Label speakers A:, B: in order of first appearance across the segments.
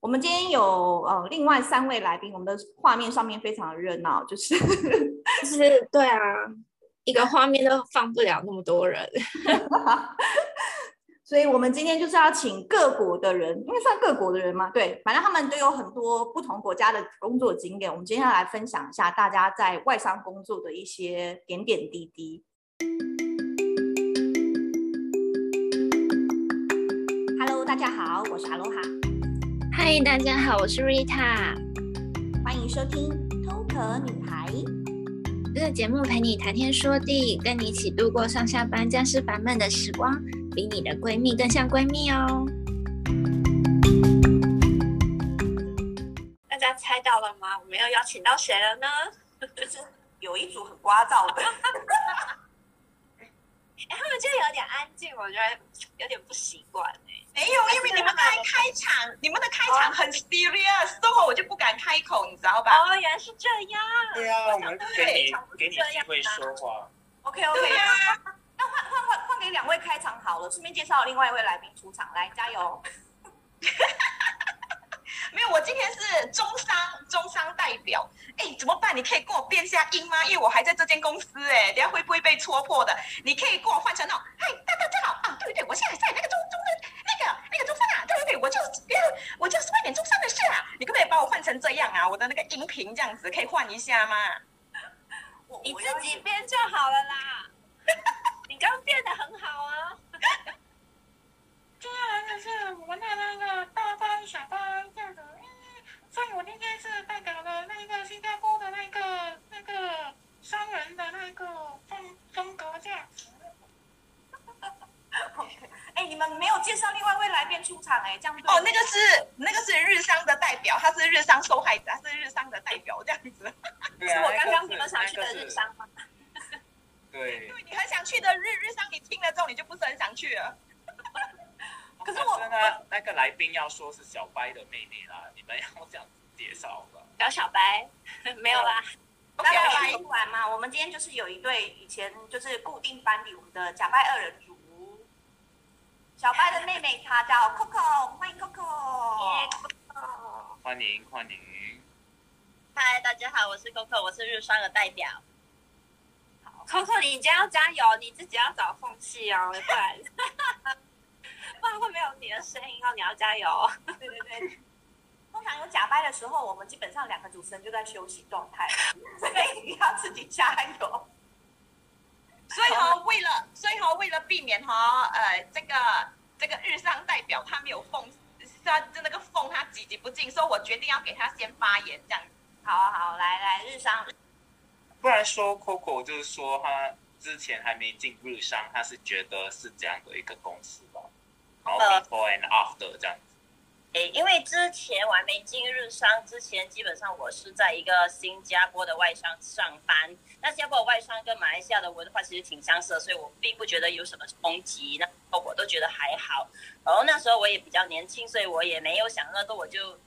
A: 我们今天有呃另外三位来宾，我们的画面上面非常的热闹，就是
B: 就是对啊，一个画面都放不了那么多人，
A: 所以我们今天就是要请各国的人，因为算各国的人嘛？对，反正他们都有很多不同国家的工作经验，我们今天要来分享一下大家在外商工作的一些点点滴滴。Hello，大家好，我是阿罗哈。
B: 嗨，大家好，我是 Rita，
A: 欢迎收听《偷壳女孩》
B: 这个节目，陪你谈天说地，跟你一起度过上下班家事烦闷的时光，比你的闺蜜更像闺蜜哦。
C: 大家猜到了吗？我们要邀请到谁了呢？
A: 就 是有一组很聒噪的，
C: 他们就有点安静，我觉得有点不习惯。
D: 没有，因为你们开开场，你们的开场很 serious，所以我就不敢开口，你知道吧？
C: 哦，原来是这样。
E: 对啊，我们给你给你机会说话。
A: OK OK 啊，那换换换换给两位开场好了，顺便介绍另外一位来宾出场，来加油。
D: 没有，我今天是中商中商代表。哎，怎么办？你可以跟我变下音吗？因为我还在这间公司哎，等下会不会被戳破的？你可以跟我换成那种，嗨，大大家好啊，对对对，我现在在那个中中的那个那个中山啊，对对对，我就是 我就是外面中山的事啊，你可不可以把我换成这样啊？我的那个音频这样子可以换一下吗？
C: 你自己编就好了啦，你刚刚变得很好啊。
F: 接下来的是我们的那个大班小班这样子。所以我今天是代表了那个新加坡的那个那个商人的那个风风格这样子。
A: 哎，你们没有介绍另外一位来宾出场哎，这样
D: 哦，那个是那个是日商的代表，他是日商受害者，他是日商的代表这样子。
C: 是我刚刚你们想去的日商吗？
E: 对。
D: 对，你很想去的日日商，你听了之后你就不是很想去了。
A: 可是我
E: 那那个来宾要说是小白的妹妹啦，你们要这样介绍吧。
C: 小小白没有啦，
A: 大家有听完嘛？我们今天就是有一对以前就是固定班底，我们的假拜二人组。小白的妹妹她叫 Coco，欢迎 Coco。
E: 欢迎欢迎。
C: 嗨，大家好，我是 Coco，我是日商的代表。好，Coco，你今天要加油，你自己要找缝隙哦，不然。不然会没有你的声音哦，你要加油。
A: 对对对，通常有假掰的时候，我们基本上两个主持人就在休息状态，所以你要自己加油。
D: 所以哈，为了所以哈，为了避免哈，呃，这个这个日商代表他没有缝，他就那个缝他挤挤不进，所以我决定要给他先发言，这样。
A: 好啊好，来来日商。
E: 不然说 Coco 就是说他之前还没进日商，他是觉得是这样的一个公司吧。然后，before and after 这样子。
C: 诶，因为之前我还没进日商之前，基本上我是在一个新加坡的外商上班。那新加坡外商跟马来西亚的文化其实挺相似的，所以我并不觉得有什么冲击，那我都觉得还好。然后那时候我也比较年轻，所以我也没有想那么多，我就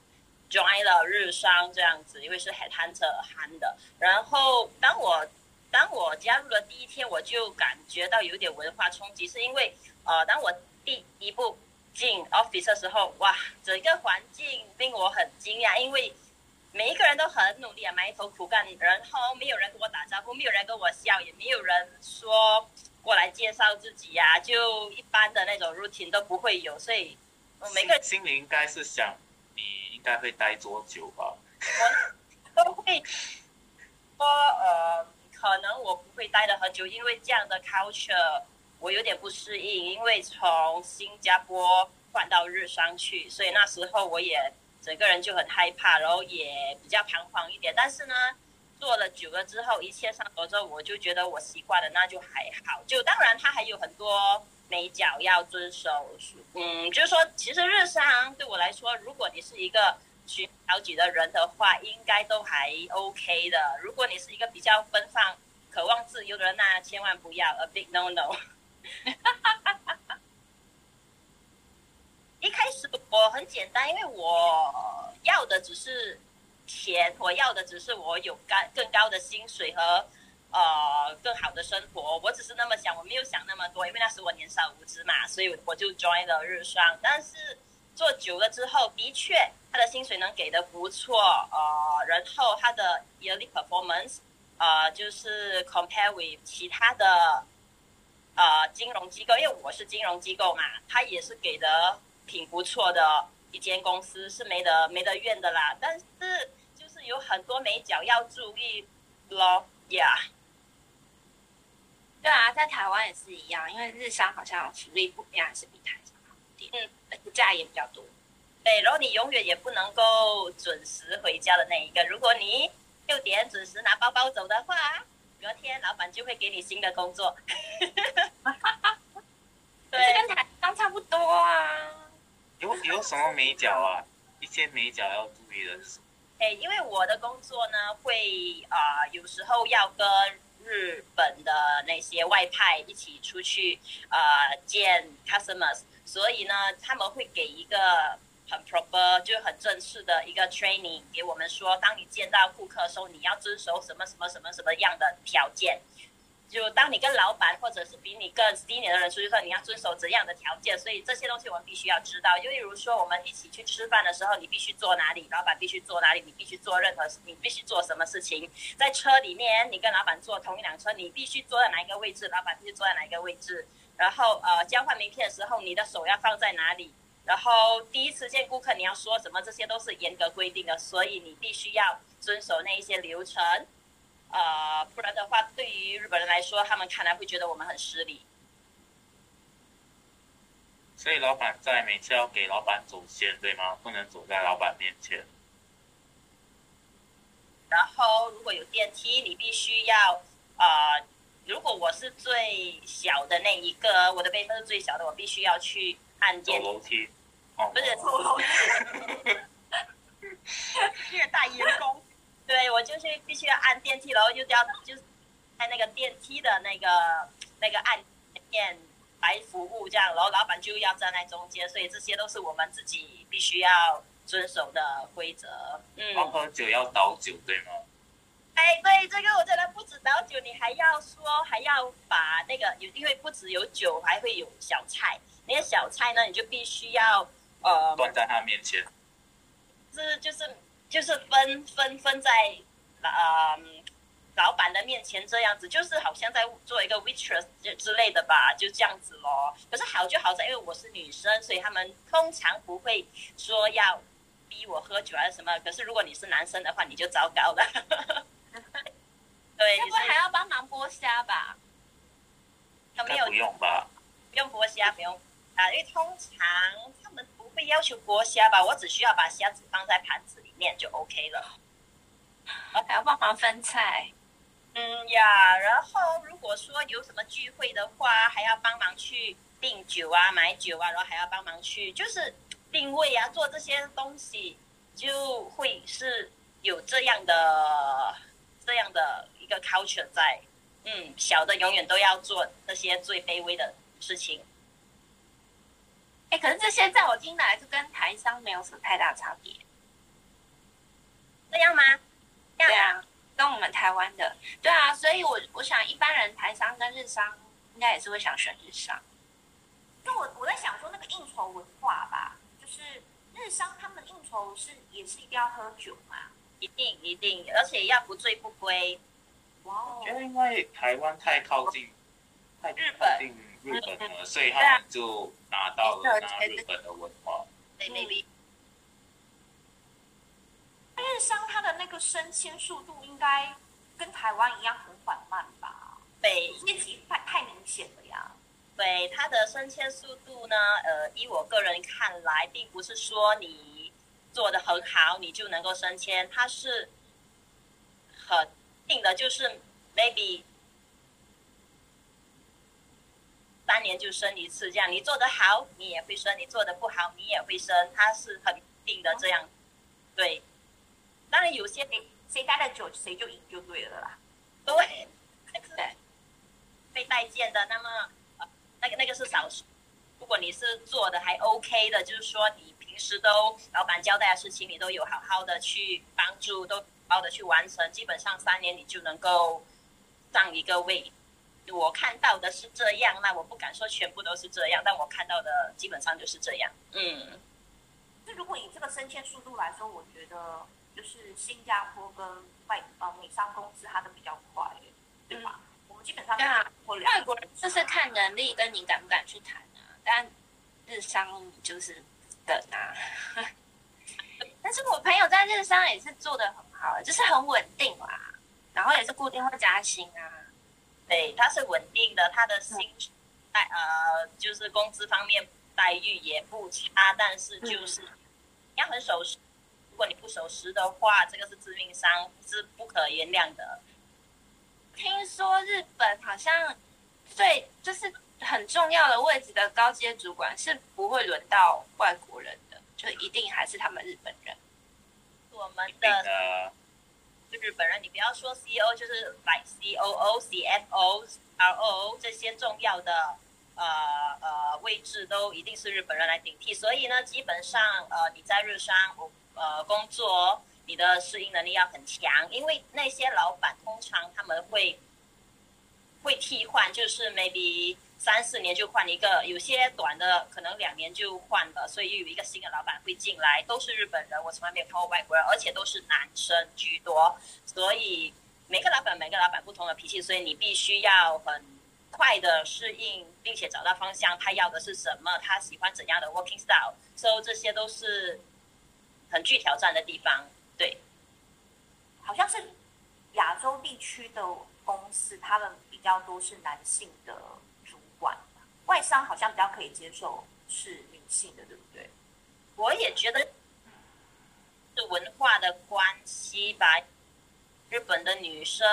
C: join 了日商这样子，因为是 headhunter 喊的。然后当我当我加入了第一天，我就感觉到有点文化冲击，是因为呃，当我第一步进 office 的时候，哇，整个环境令我很惊讶，因为每一个人都很努力啊，埋头苦干，然后没有人跟我打招呼，没有人跟我笑，也没有人说过来介绍自己呀、啊，就一般的那种 routine 都不会有，所以每个人
E: 心里应该是想，你应该会待多久吧？
C: 我都会说，呃，可能我不会待的很久，因为这样的 culture。我有点不适应，因为从新加坡换到日商去，所以那时候我也整个人就很害怕，然后也比较彷徨一点。但是呢，做了久了之后，一切上手之后，我就觉得我习惯了，那就还好。就当然，它还有很多美角要遵守。嗯，就是说，其实日商对我来说，如果你是一个循规蹈矩的人的话，应该都还 OK 的。如果你是一个比较奔放、渴望自由的人，那千万不要，a big no no。哈哈哈一开始我很简单，因为我要的只是钱，我要的只是我有高更高的薪水和呃更好的生活。我只是那么想，我没有想那么多，因为那时我年少无知嘛，所以我就 join 了日商。但是做久了之后，的确他的薪水能给的不错，呃，然后他的 yearly performance，呃，就是 compare with 其他的呃金融机构，因为我是金融机构嘛，他也是给的挺不错的一间公司，是没得没得怨的啦。但是就是有很多美角要注意咯呀。Yeah.
B: 对啊，在台湾也是一样，因为日商好像福利普遍还是比台商好一点，嗯，假也比较多。
C: 对，然后你永远也不能够准时回家的那一个。如果你六点准时拿包包走的话，隔天老板就会给你新的工作。
B: 对，这跟台商差不多啊。
E: 有有什么美角啊？一些美角要注意的是什么？
C: 哎，因为我的工作呢，会啊、呃，有时候要跟。日本的那些外派一起出去，呃，见 customers，所以呢，他们会给一个很 proper，就是很正式的一个 training 给我们说，当你见到顾客的时候，你要遵守什么什么什么什么样的条件。就当你跟老板或者是比你更 senior 的人出去说，你要遵守怎样的条件，所以这些东西我们必须要知道。就例如说，我们一起去吃饭的时候，你必须坐哪里，老板必须坐哪里，你必须做任何，你必须做什么事情。在车里面，你跟老板坐同一辆车，你必须坐在哪一个位置，老板必须坐在哪一个位置。然后呃，交换名片的时候，你的手要放在哪里？然后第一次见顾客你要说什么，这些都是严格规定的，所以你必须要遵守那一些流程。呃，不然的话，对于日本人来说，他们看来会觉得我们很失礼。
E: 所以老板在每次要给老板走先，对吗？不能走在老板面前。
C: 然后，如果有电梯，你必须要呃，如果我是最小的那一个，我的辈分是最小的，我必须要去按电梯。
E: 走楼梯。哦。
C: 不是走楼梯。
D: 虐待员工。
C: 对，我就是必须要按电梯，然后就要就是按那个电梯的那个那个按键来服务这样，然后老板就要站在中间，所以这些都是我们自己必须要遵守的规则。嗯，
E: 喝酒要倒酒，对吗？
C: 哎，对，这个我真的不止倒酒，你还要说还要把那个有，因为不止有酒，还会有小菜。那些小菜呢，你就必须要呃
E: 端在他面前，
C: 是就是。就是分分分在，呃，老板的面前这样子，就是好像在做一个 waitress 之类的吧，就这样子咯。可是好就好在，因为我是女生，所以他们通常不会说要逼我喝酒还是什么。可是如果你是男生的话，你就糟糕了。对，
B: 要不还要帮忙剥虾吧？
C: 他没有？
E: 不用吧？
C: 不用剥虾，不用啊，因为通常他们不会要求剥虾吧？我只需要把虾子放在盘子里。面就 OK 了，
B: 还要帮忙分菜，
C: 嗯呀，然后如果说有什么聚会的话，还要帮忙去订酒啊、买酒啊，然后还要帮忙去就是定位啊，做这些东西，就会是有这样的这样的一个 culture 在，嗯，小的永远都要做那些最卑微的事情。
B: 哎，可是这些在我听来就跟台商没有什么太大差别。
C: 这样吗？这样？
B: 对啊，跟我们台湾的，对啊，所以我我想一般人台商跟日商应该也是会想选日商。
A: 就我我在想说那个应酬文化吧，就是日商他们应酬是也是一定要喝酒嘛，
C: 一定一定，而且要不醉不归。
A: 哇哦！
E: 我觉得因为台湾太靠近，太
C: 日本，
E: 近日本了，所以他们就拿到了那日本的文化。
C: 对，maybe。
A: 日商它的那个升迁速度应该跟台湾一样很缓慢吧？
C: 对，
A: 业绩太太明显了呀。
C: 对，它的升迁速度呢，呃，依我个人看来，并不是说你做的很好，你就能够升迁，它是很定的，就是 maybe 三年就升一次这样。你做得好，你也会升；你做得不好，你也会升。它是很定的这样，对。当然有些谁谁待的久，谁就赢就对了啦。对，对，被待见的，那么呃，那个那个是少数。如果你是做的还 OK 的，就是说你平时都老板交代的事情，你都有好好的去帮助，都好好的去完成，基本上三年你就能够上一个位。我看到的是这样，那我不敢说全部都是这样，但我看到的基本上就是这样。嗯。
A: 就如果以这个升迁速度来说，我觉得就是新加坡跟外呃美商公司它的比较快，对吧？嗯、我们基本上对啊，
B: 外国人就是看能力跟你敢不敢去谈啊，但日商就是等啊。但是我朋友在日商也是做的很好，就是很稳定啦，然后也是固定会加薪啊。
C: 对，他是稳定的，他的薪待呃就是工资方面待遇也不差，但是就是你要很守时，如果你不守时的话，这个是致命伤，是不可原谅的。
B: 听说日本好像最就是很重要的位置的高阶主管是不会轮到外国人的，就一定还是他们日本人。
C: 我们的。就日本人，你不要说 CEO，就是 like COO、CFO、RO 这些重要的呃呃位置都一定是日本人来顶替。所以呢，基本上呃你在日商呃工作，你的适应能力要很强，因为那些老板通常他们会会替换，就是 maybe。三四年就换一个，有些短的可能两年就换了，所以又有一个新的老板会进来，都是日本人，我从来没有看过外国人，而且都是男生居多，所以每个老板每个老板不同的脾气，所以你必须要很快的适应，并且找到方向，他要的是什么，他喜欢怎样的 working style，所以这些都是很具挑战的地方。对，
A: 好像是亚洲地区的公司，他们比较多是男性的主管。外商好像比较可以接受是女性的，对不对？
C: 我也觉得是文化的关系吧。日本的女生，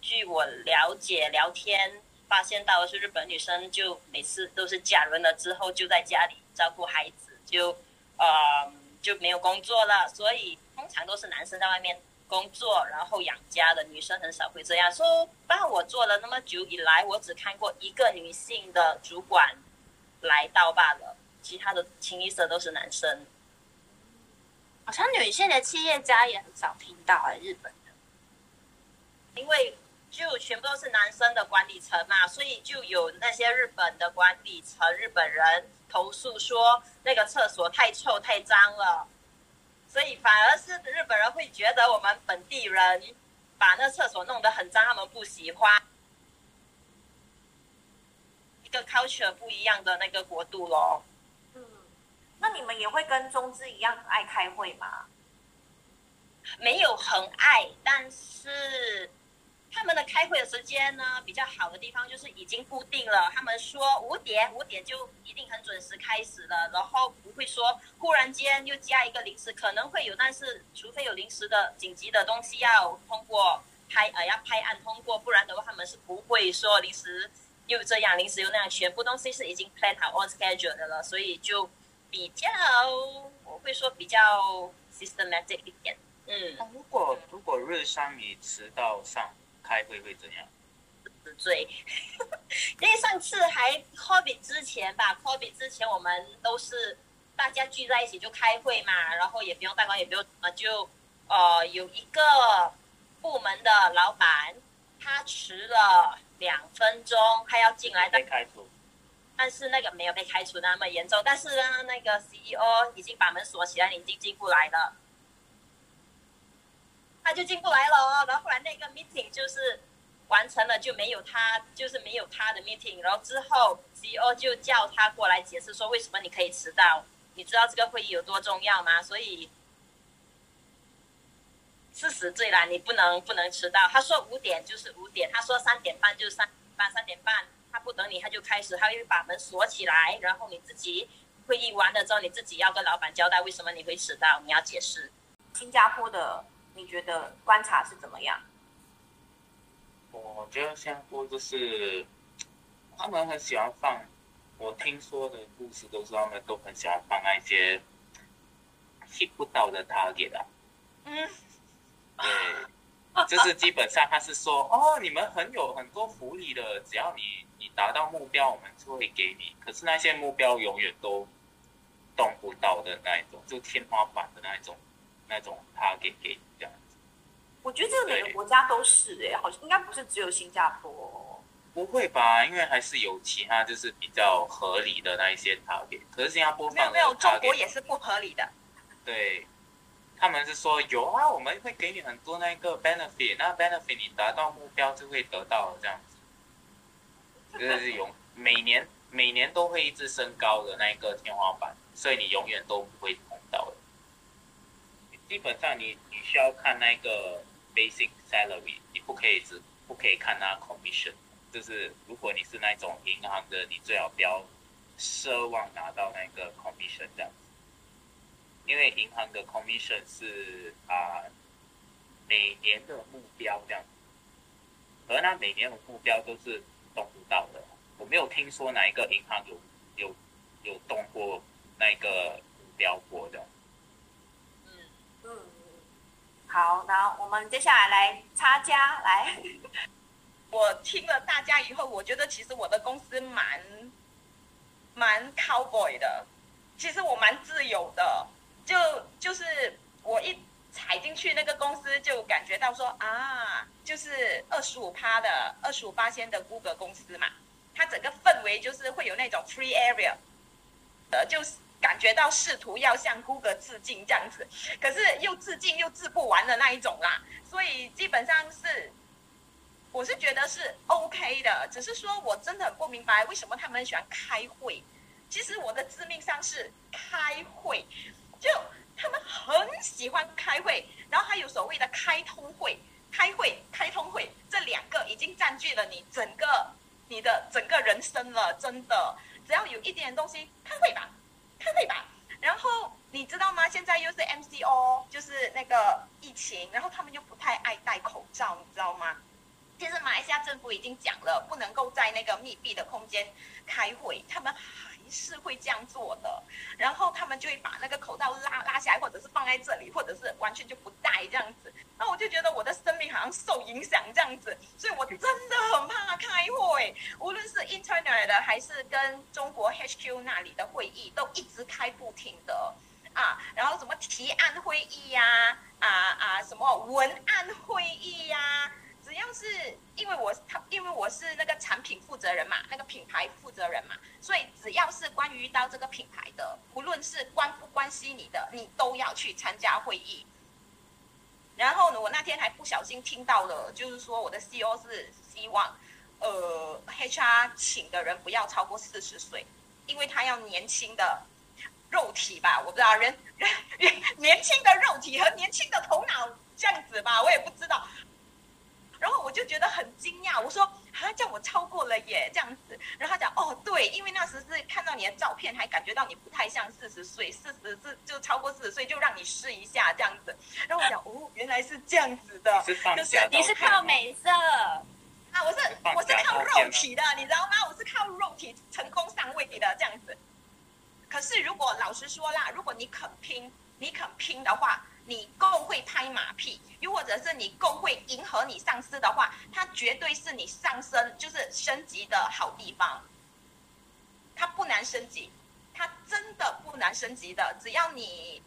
C: 据我了解聊天发现到的是，日本女生就每次都是嫁人了之后就在家里照顾孩子，就呃就没有工作了，所以通常都是男生在外面。工作然后养家的女生很少会这样说。当然，我做了那么久以来，我只看过一个女性的主管来到罢了，其他的清一色都是男生。
B: 好像女性的企业家也很少听到啊，日本的，
C: 因为就全部都是男生的管理层嘛，所以就有那些日本的管理层日本人投诉说那个厕所太臭太脏了。所以反而是日本人会觉得我们本地人把那厕所弄得很脏，他们不喜欢。一个 culture 不一样的那个国度咯。
A: 嗯，那你们也会跟中资一样很爱开会吗？
C: 没有很爱，但是。他们的开会的时间呢，比较好的地方就是已经固定了。他们说五点，五点就一定很准时开始了，然后不会说忽然间又加一个临时，可能会有，但是除非有临时的紧急的东西要通过拍呃要拍案通过，不然的话他们是不会说临时又这样，临时又那样，全部东西是已经 plan 好 on schedule 的了，所以就比较我会说比较 systematic 一点。嗯，
E: 如果如果日商你迟到上。开会会怎样？
C: 死罪，因为上次还 COVID 之前吧，COVID 之前我们都是大家聚在一起就开会嘛，然后也不用大光，也不用什么，就呃有一个部门的老板他迟了两分钟，他要进来的，
E: 被开除，
C: 但是那个没有被开除那么严重，但是呢，那个 CEO 已经把门锁起来，你已经进不来了。他就进不来了哦，然后后来那个 meeting 就是完成了，就没有他，就是没有他的 meeting。然后之后 CEO 就叫他过来解释说，为什么你可以迟到？你知道这个会议有多重要吗？所以是死罪啦，你不能不能迟到。他说五点就是五点，他说三点半就是三点半，三点半他不等你，他就开始，他会把门锁起来，然后你自己会议完了之后，你自己要跟老板交代为什么你会迟到，你要解释。
A: 新加坡的。你觉得观察是怎么样？
E: 我觉得新加坡就是他们很喜欢放，我听说的故事都是他们都很喜欢放那些 hit 不到的 target 啊。嗯，对，就是基本上他是说，哦，你们很有很多福利的，只要你你达到目标，我们就会给你。可是那些目标永远都动不到的那一种，就天花板的那一种。那种他给给你这样子，
A: 我觉得这个每个国家都是哎、欸，好像应该不是只有新加坡。
E: 不会吧？因为还是有其他就是比较合理的那一些 target。可是新加坡
D: 没有没有，中国也是不合理的。
E: 对，他们是说有啊，我们会给你很多那个 benefit，那 benefit 你达到目标就会得到这样子，就是有每年每年都会一直升高的那个天花板，所以你永远都不会。基本上你你需要看那个 basic salary，你不可以只不可以看那 commission，就是如果你是那种银行的，你最好不要奢望拿到那个 commission 这样子。因为银行的 commission 是啊、每年的目标这样子，而那每年的目标都是动不到的。我没有听说哪一个银行有有有动过那个目标过的。
A: 嗯嗯，好，那我们接下来来插家来。
D: 我听了大家以后，我觉得其实我的公司蛮蛮 cowboy 的，其实我蛮自由的。就就是我一踩进去那个公司，就感觉到说啊，就是二十五趴的二十五八千的 Google 公司嘛，它整个氛围就是会有那种 free area，呃，就是感觉到试图要向 Google 致敬这样子，可是又致敬又致不完的那一种啦，所以基本上是我是觉得是 OK 的，只是说我真的很不明白为什么他们喜欢开会，其实我的致命伤是开会。就他们很喜欢开会，然后还有所谓的开通会、开会、开通会，这两个已经占据了你整个你的整个人生了。真的，只要有一点东西，开会吧，对吧。然后你知道吗？现在又是 MCO，就是那个疫情，然后他们又不太爱戴口罩，你知道吗？其实马来西亚政府已经讲了，不能够在那个密闭的空间开会，他们还。是会这样做的，然后他们就会把那个口罩拉拉下来，或者是放在这里，或者是完全就不戴这样子。那我就觉得我的生命好像受影响这样子，所以我真的很怕开会，无论是 internet 的还是跟中国 HQ 那里的会议，都一直开不停的啊。然后什么提案会议呀，啊啊什么文案会议呀、要是因为我他，因为我是那个产品负责人嘛，那个品牌负责人嘛，所以只要是关于到这个品牌的，不论是关不关系你的，你都要去参加会议。然后呢，我那天还不小心听到了，就是说我的 CEO 是希望，呃，HR 请的人不要超过四十岁，因为他要年轻的肉体吧，我不知道人人年轻的肉体和年轻的头脑这样子吧，我也不知道。然后我就觉得很惊讶，我说啊，叫我超过了耶，这样子。然后他讲哦，对，因为那时是看到你的照片，还感觉到你不太像四十岁，四十是就超过四十岁，就让你试一下这样子。然后我讲哦，原来是这样子的，
E: 是
B: 就是你是靠美色啊，
D: 我是我是靠肉体的，你知道吗？我是靠肉体成功上位的这样子。可是如果老实说啦，如果你肯拼，你肯拼的话。你够会拍马屁，又或者是你够会迎合你上司的话，他绝对是你上升就是升级的好地方。他不难升级，他真的不难升级的，只要你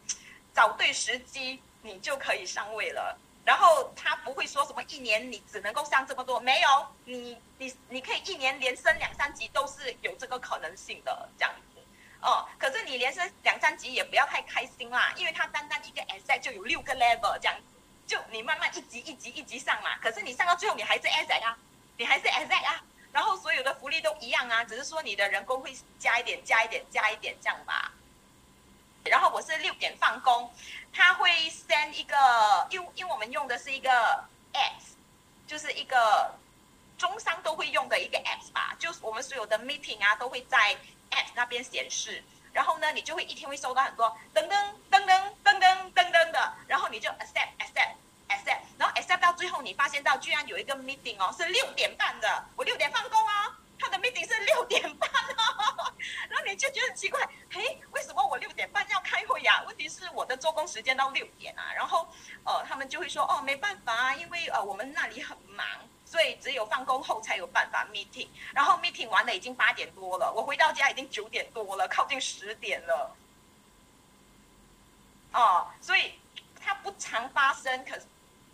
D: 找对时机，你就可以上位了。然后他不会说什么一年你只能够上这么多，没有，你你你可以一年连升两三级都是有这个可能性的，这样。哦，可是你连升两三级也不要太开心啦，因为它单单一个 asset 就有六个 level 这样，就你慢慢一级一级一级上嘛。可是你上到最后你还是 asset 啊，你还是 asset 啊，然后所有的福利都一样啊，只是说你的人工会加一点加一点加一点这样吧。然后我是六点放工，他会 send 一个，因为因为我们用的是一个 apps，就是一个中商都会用的一个 apps 吧，就是我们所有的 meeting 啊都会在。App 那边显示，然后呢，你就会一天会收到很多噔噔噔噔噔噔噔噔的，然后你就 accept accept accept，然后 accept 到最后，你发现到居然有一个 meeting 哦，是六点半的，我六点放工哦，他的 meeting 是六点半哦，然后你就觉得奇怪，嘿，为什么我六点半要开会呀？问题是我的做工时间到六点啊，然后呃，他们就会说哦，没办法啊，因为呃我们那里很忙。所以只有放工后才有办法 meeting，然后 meeting 完了已经八点多了，我回到家已经九点多了，靠近十点了。哦，所以它不常发生，可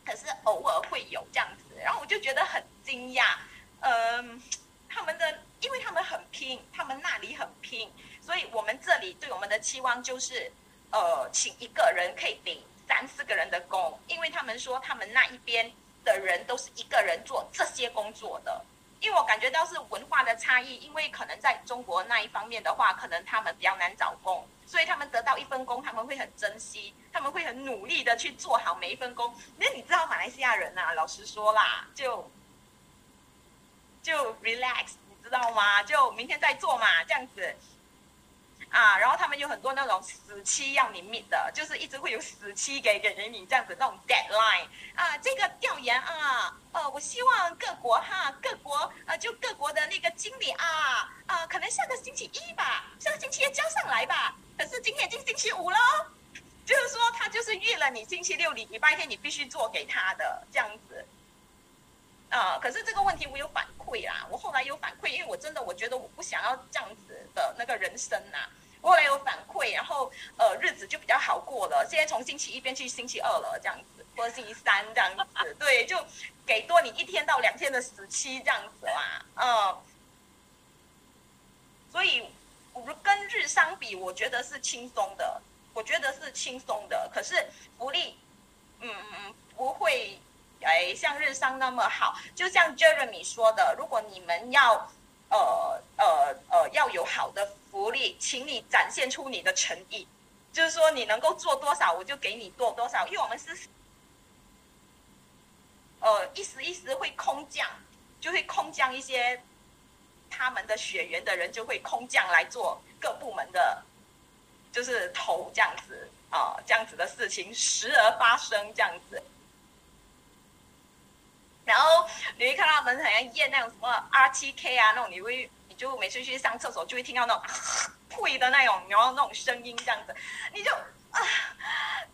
D: 可是偶尔会有这样子，然后我就觉得很惊讶。嗯，他们的，因为他们很拼，他们那里很拼，所以我们这里对我们的期望就是，呃，请一个人可以顶三四个人的工，因为他们说他们那一边的人都是一个人做这些工作的。因为我感觉到是文化的差异，因为可能在中国那一方面的话，可能他们比较难找工，所以他们得到一份工，他们会很珍惜，他们会很努力的去做好每一份工。那你知道马来西亚人呐、啊，老实说啦，就就 relax，你知道吗？就明天再做嘛，这样子。有很多那种死期要你 meet 的，就是一直会有死期给给给你这样子那种 deadline 啊。这个调研啊，呃，我希望各国哈，各国呃，就各国的那个经理啊，呃，可能下个星期一吧，下个星期一交上来吧。可是今天已经星期五了，就是说他就是预了你星期六、礼拜天你必须做给他的这样子。啊，可是这个问题我有反馈啦，我后来有反馈，因为我真的我觉得我不想要这样子的那个人生呐、啊。过来有反馈，然后呃日子就比较好过了。现在从星期一变去星期二了，这样子，或者星期三这样子，对，就给多你一天到两天的时期这样子啦，嗯。所以，我们跟日商比，我觉得是轻松的，我觉得是轻松的。可是福利，嗯嗯，不会哎像日商那么好。就像 Jeremy 说的，如果你们要。呃呃呃，要有好的福利，请你展现出你的诚意，就是说你能够做多少，我就给你做多少。因为我们是，呃，一时一时会空降，就会空降一些他们的血缘的人，就会空降来做各部门的，就是头这样子啊，这样子的事情时而发生这样子。然后你会看到他们好像验那种什么 RTK 啊那种，你会就每次去上厕所就会听到那种 呸的那种，然后那种声音这样子，你就啊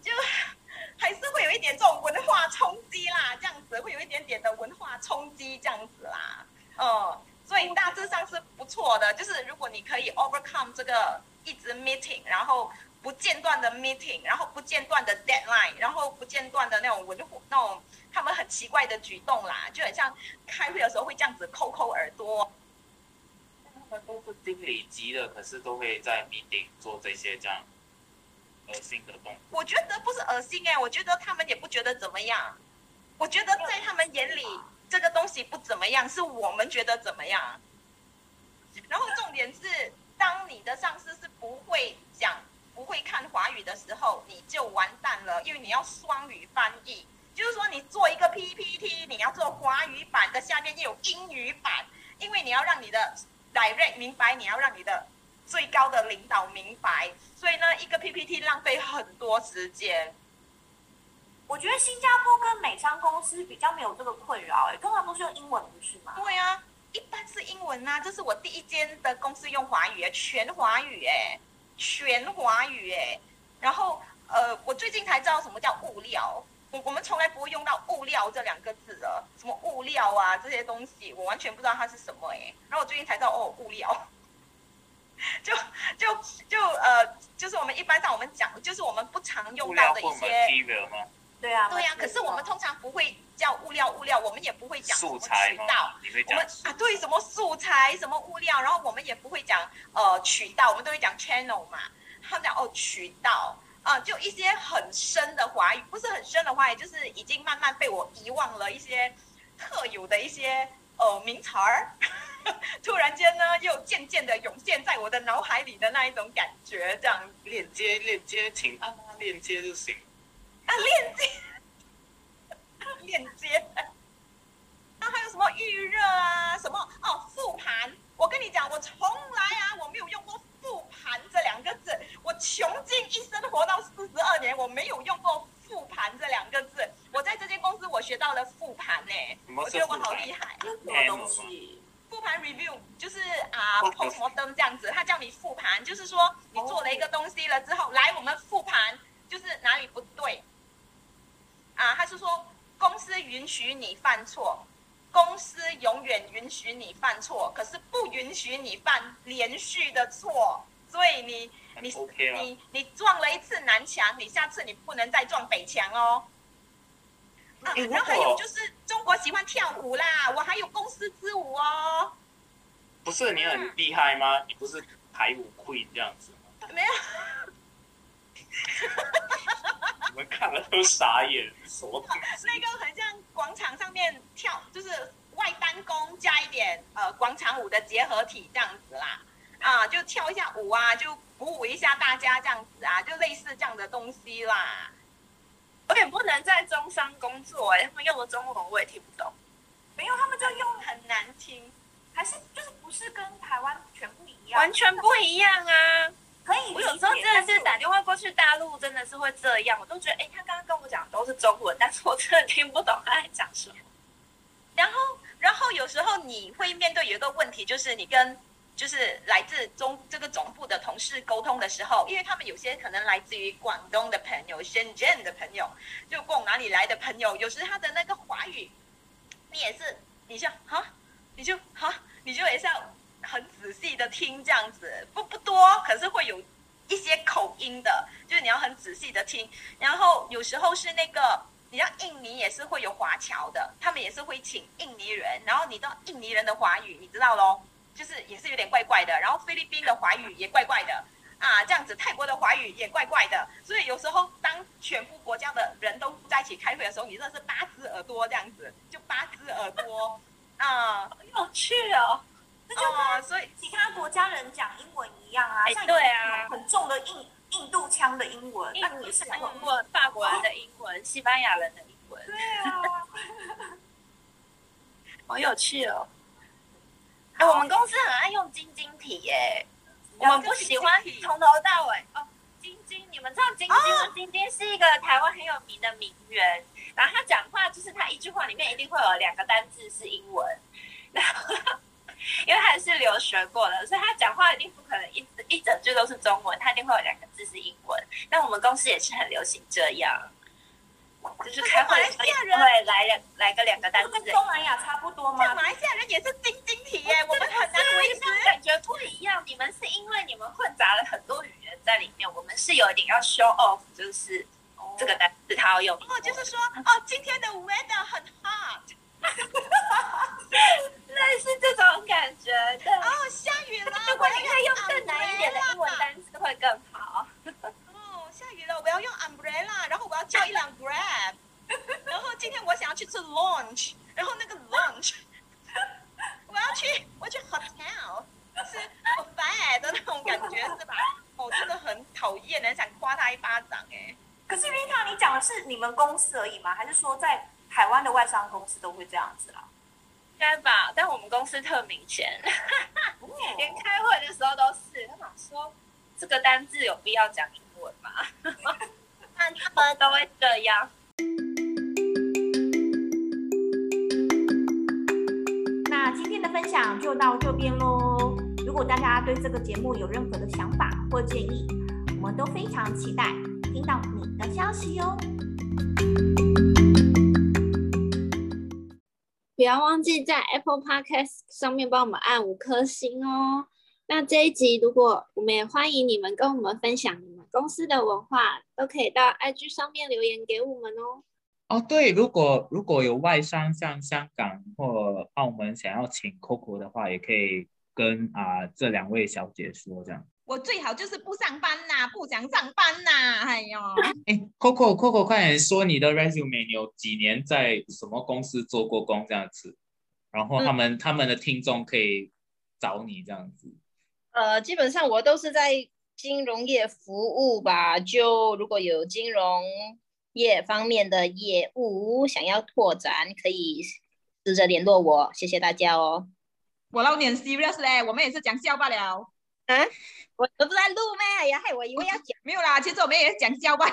D: 就 还是会有一点这种文化冲击啦，这样子会有一点点的文化冲击这样子啦，嗯，所以大致上是不错的，就是如果你可以 overcome 这个一直 meeting，然后不间断的 meeting，然后不间断的 deadline，然后不间断的那种文化那种。他们很奇怪的举动啦，就很像开会的时候会这样子抠抠耳朵。
E: 都是经理级的，可是都会在 meeting 做这些这样恶心的动作。
D: 我觉得不是恶心哎，我觉得他们也不觉得怎么样。我觉得在他们眼里，这个东西不怎么样，是我们觉得怎么样。然后重点是，当你的上司是不会讲、不会看华语的时候，你就完蛋了，因为你要双语翻译。就是说，你做一个 PPT，你要做华语版的，下面又有英语版，因为你要让你的 direct 明白，你要让你的最高的领导明白，所以呢，一个 PPT 浪费很多时间。
A: 我觉得新加坡跟美商公司比较没有这个困扰，哎，通常都是用英文，不是吗？
D: 对啊，一般是英文啊，这是我第一间的公司用华语，全华语，哎，全华语，哎，然后呃，我最近才知道什么叫物料。我我们从来不会用到物料这两个字的，什么物料啊这些东西，我完全不知道它是什么哎。然后我最近才知道哦，物料，就就就呃，就是我们一般上我们讲，就是我们不常用到的一些。
A: 对啊。
D: 对呀、啊，可是我们通常不会叫物料物料，我们也不会讲什么渠道。我们啊，对，什么素材，什么物料，然后我们也不会讲呃渠道，我们都会讲 channel 嘛。他们讲哦渠道。啊，就一些很深的华语，不是很深的华语，就是已经慢慢被我遗忘了一些特有的一些呃名词儿，突然间呢又渐渐的涌现在我的脑海里的那一种感觉，这样
E: 链接链接，请按链接就行。
D: 啊，链接，链接。那还有什么预热啊？什么哦，复盘？我跟你讲，我从来啊，我没有用过。复盘这两个字，我穷尽一生活到四十二年，我没有用过复盘这两个字。我在这间公司，我学到了复盘呢，我觉得我好厉害。
A: 什么东西？
D: 复盘 review 就是啊，postmortem 这样子，他叫你复盘，就是说你做了一个东西了之后，来我们复盘，就是哪里不对啊？他是说公司允许你犯错。公司永远允许你犯错，可是不允许你犯连续的错。所以你你、
E: okay
D: 你你撞了一次南墙，你下次你不能再撞北墙哦。啊，然后还有就是中国喜欢跳舞啦，我还有公司之舞哦。
E: 不是你很厉害吗？你不是排舞 queen 这样子吗？
D: 没有。
E: 我们看了都傻眼，什么？
D: 那个很像广场上面跳，就是外单弓加一点呃广场舞的结合体这样子啦，啊，就跳一下舞啊，就鼓舞一下大家这样子啊，就类似这样的东西啦。
B: 我也不能在中山工作哎、欸，他们用的中文我也听不懂。
A: 没有，他们就用很难听，还是就是不是跟台湾全部一样？
B: 完全不一样啊。
A: 可以，
B: 我有时候真的是打电话过去大陆，真的是会这样，我都觉得，哎，他刚刚跟我讲都是中文，但是我真的听不懂他在讲什么。
D: 然后，然后有时候你会面对有一个问题，就是你跟就是来自中这个总部的同事沟通的时候，因为他们有些可能来自于广东的朋友、深圳的朋友，就逛哪里来的朋友，有时他的那个华语，你也是，你就哈，你就哈，你就也是要。很仔细的听这样子，不不多，可是会有一些口音的，就是你要很仔细的听。然后有时候是那个，你像印尼也是会有华侨的，他们也是会请印尼人。然后你到印尼人的华语，你知道喽，就是也是有点怪怪的。然后菲律宾的华语也怪怪的啊，这样子泰国的华语也怪怪的。所以有时候当全部国家的人都在一起开会的时候，你真的是八只耳朵这样子，就八只耳朵啊，
B: 很有趣哦。
A: 哦，所以其他国家人讲英文一样啊，
B: 像、对啊，
A: 很重的印印度腔的英文，那你也是讲
B: 过法国人的英文、哦，西班牙人的英文，
A: 对啊，
B: 好有趣哦。哎，我们公司很爱用晶晶体耶，我们不喜欢从头到尾哦。晶晶，你们知道晶晶吗？晶晶是一个台湾很有名的名媛，然后她讲话就是她一句话里面一定会有两个单字是英文，然后。因为他是留学过的，所以她讲话一定不可能一一整句都是中文，她一定会有两个字是英文。那我们公司也是很流行这样，就是开会的时候会来两来个两个单词。
A: 跟东南亚差不多吗？
D: 马来西亚人也是晶晶体耶，我们很难维持，
B: 感觉不一样。你们是因为你们混杂了很多语言在里面，我们是有一点要 show off，就是这个单词它要用。
D: 哦，就是说哦，今天的 weather 很 hot。
B: 类似这种感觉的
D: 哦，下雨了。
B: 如果你可以用更难一点的英文单词会更好。
D: 我要用 umbrella，然后我要叫一辆 grab，然后今天我想要去吃 lunch，然后那个 lunch，我要去，我去 hotel，是 buffet 的那种感觉是吧？哦，真的很讨厌，很想夸他一巴掌哎。
A: 可是 Rita，你讲的是你们公司而已吗？还是说在？台湾的外商公司都会这样子啦，
B: 应该吧？但我们公司特明显，哦、连开会的时候都是。他想说这个单字有必要讲英文吗？那他们 都会这样。
A: 那今天的分享就到这边喽。如果大家对这个节目有任何的想法或建议，我们都非常期待听到你的消息哟。
G: 不要忘记在 Apple Podcast 上面帮我们按五颗星哦。那这一集，如果我们也欢迎你们跟我们分享你们公司的文化，都可以到 IG 上面留言给我们哦。
E: 哦，对，如果如果有外商像香港或澳门想要请 Coco 的话，也可以跟啊、呃、这两位小姐说这样。
D: 我最好就是不上班呐，不想上班呐，哎呦！
E: 哎，Coco，Coco，快点说你的 resume，你有几年在什么公司做过工这样子？然后他们、嗯、他们的听众可以找你这样子。
H: 呃，基本上我都是在金融业服务吧。就如果有金融业方面的业务想要拓展，可以试着联络我。谢谢大家哦。
D: 我老点 serious 嘞，我们也是讲笑罢了。
H: 啊？我都不在录咩？哎呀，害我以为要讲，
D: 没有啦，其实我们也是讲笑吧。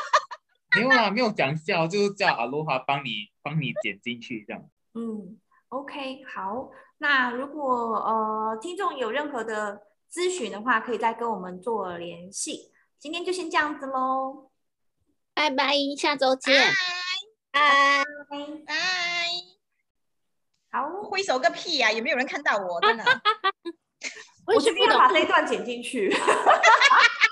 E: 没有啦，没有讲笑，就是叫阿罗哈帮你帮你剪进去这样。
A: 嗯，OK，好。那如果呃听众有任何的咨询的话，可以再跟我们做联系。今天就先这样子喽，
G: 拜拜，下周见，
D: 拜拜。好，挥手个屁呀、啊！也没有人看到我，真的。
A: 我是不能把这一段剪进去。